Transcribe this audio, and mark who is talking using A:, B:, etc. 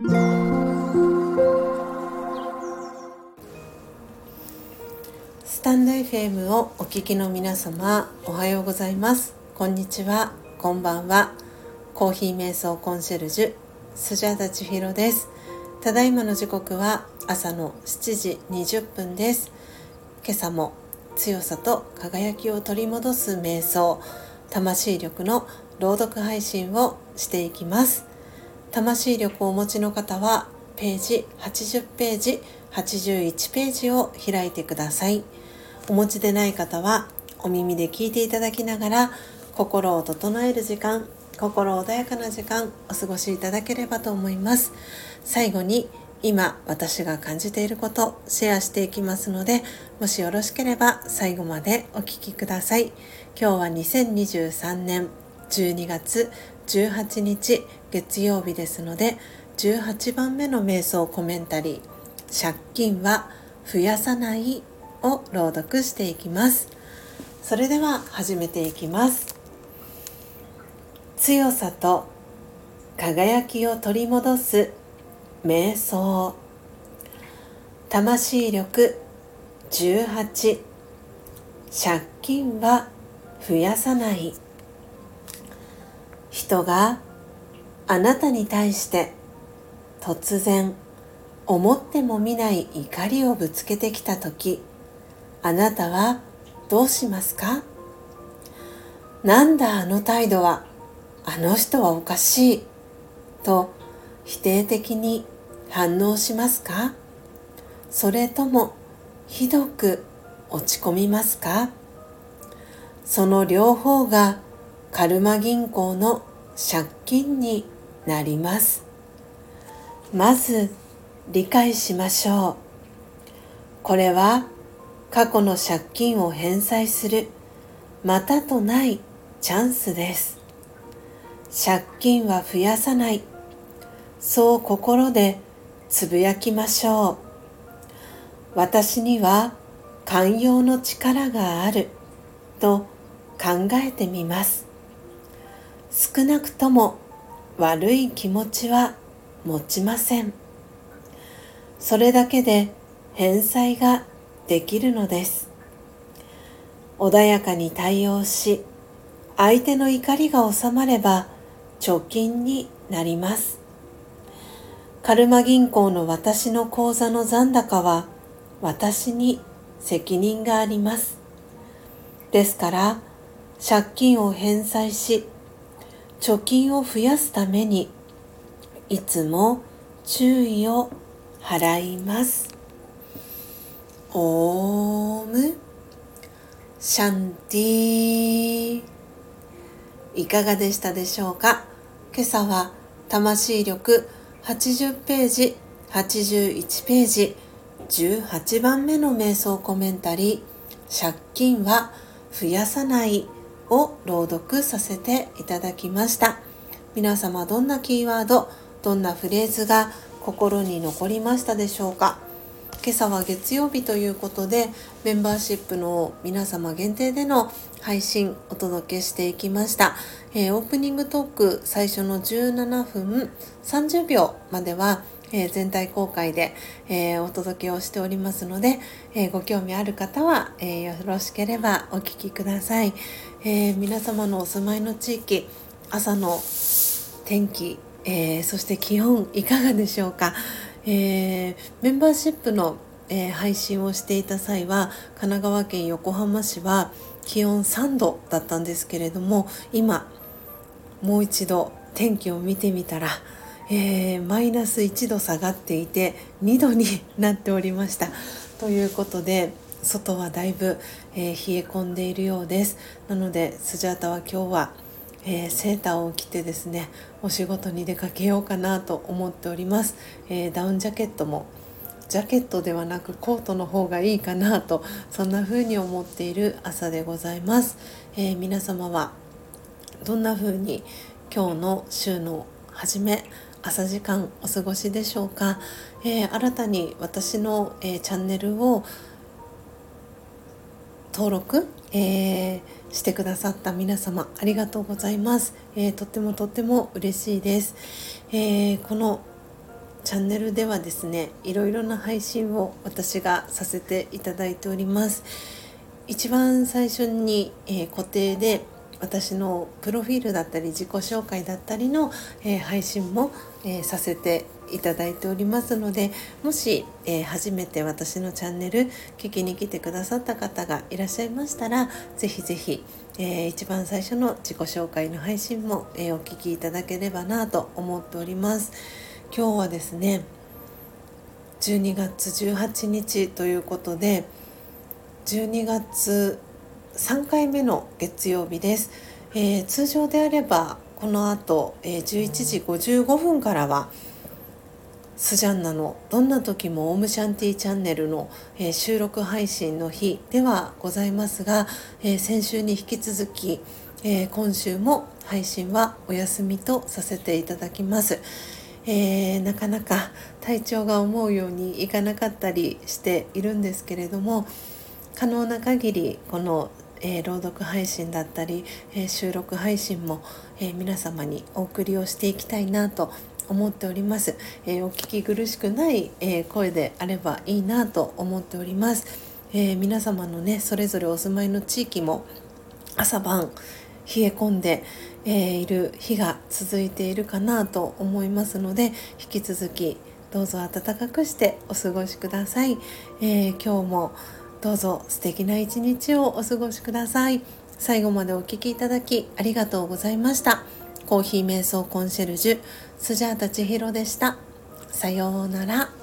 A: スタンド FM をお聞きの皆様おはようございます。こんにちは。こんばんは。コーヒー瞑想コンシェルジュスジャータチヒロです。ただいまの時刻は朝の7時20分です。今朝も強さと輝きを取り戻す瞑想魂力の朗読配信をしていきます。魂力をお持ちの方はページ80ページ81ページを開いてください。お持ちでない方はお耳で聞いていただきながら心を整える時間心穏やかな時間お過ごしいただければと思います。最後に今私が感じていることシェアしていきますのでもしよろしければ最後までお聴きください。今日は2023年12月18日月曜日ですので18番目の瞑想コメンタリー借金は増やさないを朗読していきます。それでは始めていきます。強さと輝きを取り戻す瞑想。魂力18借金は増やさない。人があなたに対して突然思ってもみない怒りをぶつけてきた時あなたはどうしますか？なんだあの態度はあの人はおかしいと否定的に反応しますか？それともひどく落ち込みますか？その両方がカルマ銀行の借金になります。まず理解しましょう。これは過去の借金を返済するまたとないチャンスです。借金は増やさない。そう心でつぶやきましょう。私には寛容の力がある。と考えてみます。少なくとも悪い気持ちは持ちません。それだけで返済ができるのです。穏やかに対応し相手の怒りが収まれば貯金になります。カルマ銀行の私の口座の残高は私に責任があります。ですから借金を返済し貯金を増やすためにいつも注意を払います。オーム。シャンティいかがでしたでしょうか？今朝は魂力80ページ81ページ18番目の瞑想コメンタリー。借金は増やさない。を朗読させていただきました。皆様どんなキーワードどんなフレーズが心に残りましたでしょうか？今朝は月曜日ということでメンバーシップの皆様限定での配信お届けしていきました、えー、オープニングトーク最初の17分30秒まではえー、全体公開で、えー、お届けをしておりますので、えー、ご興味ある方は、えよろしければお聞きください、え皆様のお住まいの地域朝の天気、えそして気温いかがでしょうか、えメンバーシップの、え配信をしていた際は神奈川県横浜市は気温3度だったんですけれども今もう一度天気を見てみたらえー、マイナス1度下がっていて2度になっておりました。ということで外はだいぶ、えー、冷え込んでいるようです。なのでスジャータは今日は、えー、セーターを着てですねお仕事に出かけようかなと思っております、えダウンジャケットもジャケットではなくコートの方がいいかなとそんな風に思っている朝でございます、え皆様はどんな風に今日の週の初め朝時間お過ごしでしょうか、えー、新たに私の、えー、チャンネルを登録、えー、してくださった皆様ありがとうございます、えとってもとっても嬉しいです、えこのチャンネルではですねいろいろな配信を私がさせていただいております。一番最初に、え、固定で私のプロフィールだったり自己紹介だったりの、えー、配信も、えー、させていただいておりますのでもし、えー、初めて私のチャンネル聞きに来てくださった方がいらっしゃいましたら是非是非えー、一番最初の自己紹介の配信も、え、お聞きいただければなと思っております。今日はですね12月18日ということで12月3回目の月曜日です、えー、通常であればこの後、えー、11時55分からはスジャンナの「どんな時もオウムシャンティチャンネルの」えー、収録配信の日ではございますが、えー、先週に引き続き、えー、今週も配信はお休みとさせていただきます。えなかなか体調が思うようにいかなかったりしているんですけれども可能な限りこのえー、朗読配信だったり、えー、収録配信も、えー、皆様にお送りをしていきたいなと思っております、えお聞き苦しくない、え声であればいいなと思っております、え皆様のねそれぞれお住まいの地域も朝晩冷え込んで、えいる日が続いているかなと思いますので引き続きどうぞ暖かくしてお過ごしください、え今日もどうぞ素敵な一日をお過ごしください。最後までお聴きいただきありがとうございました。コーヒー瞑想コンシェルジュスジャータ千尋でした。さようなら。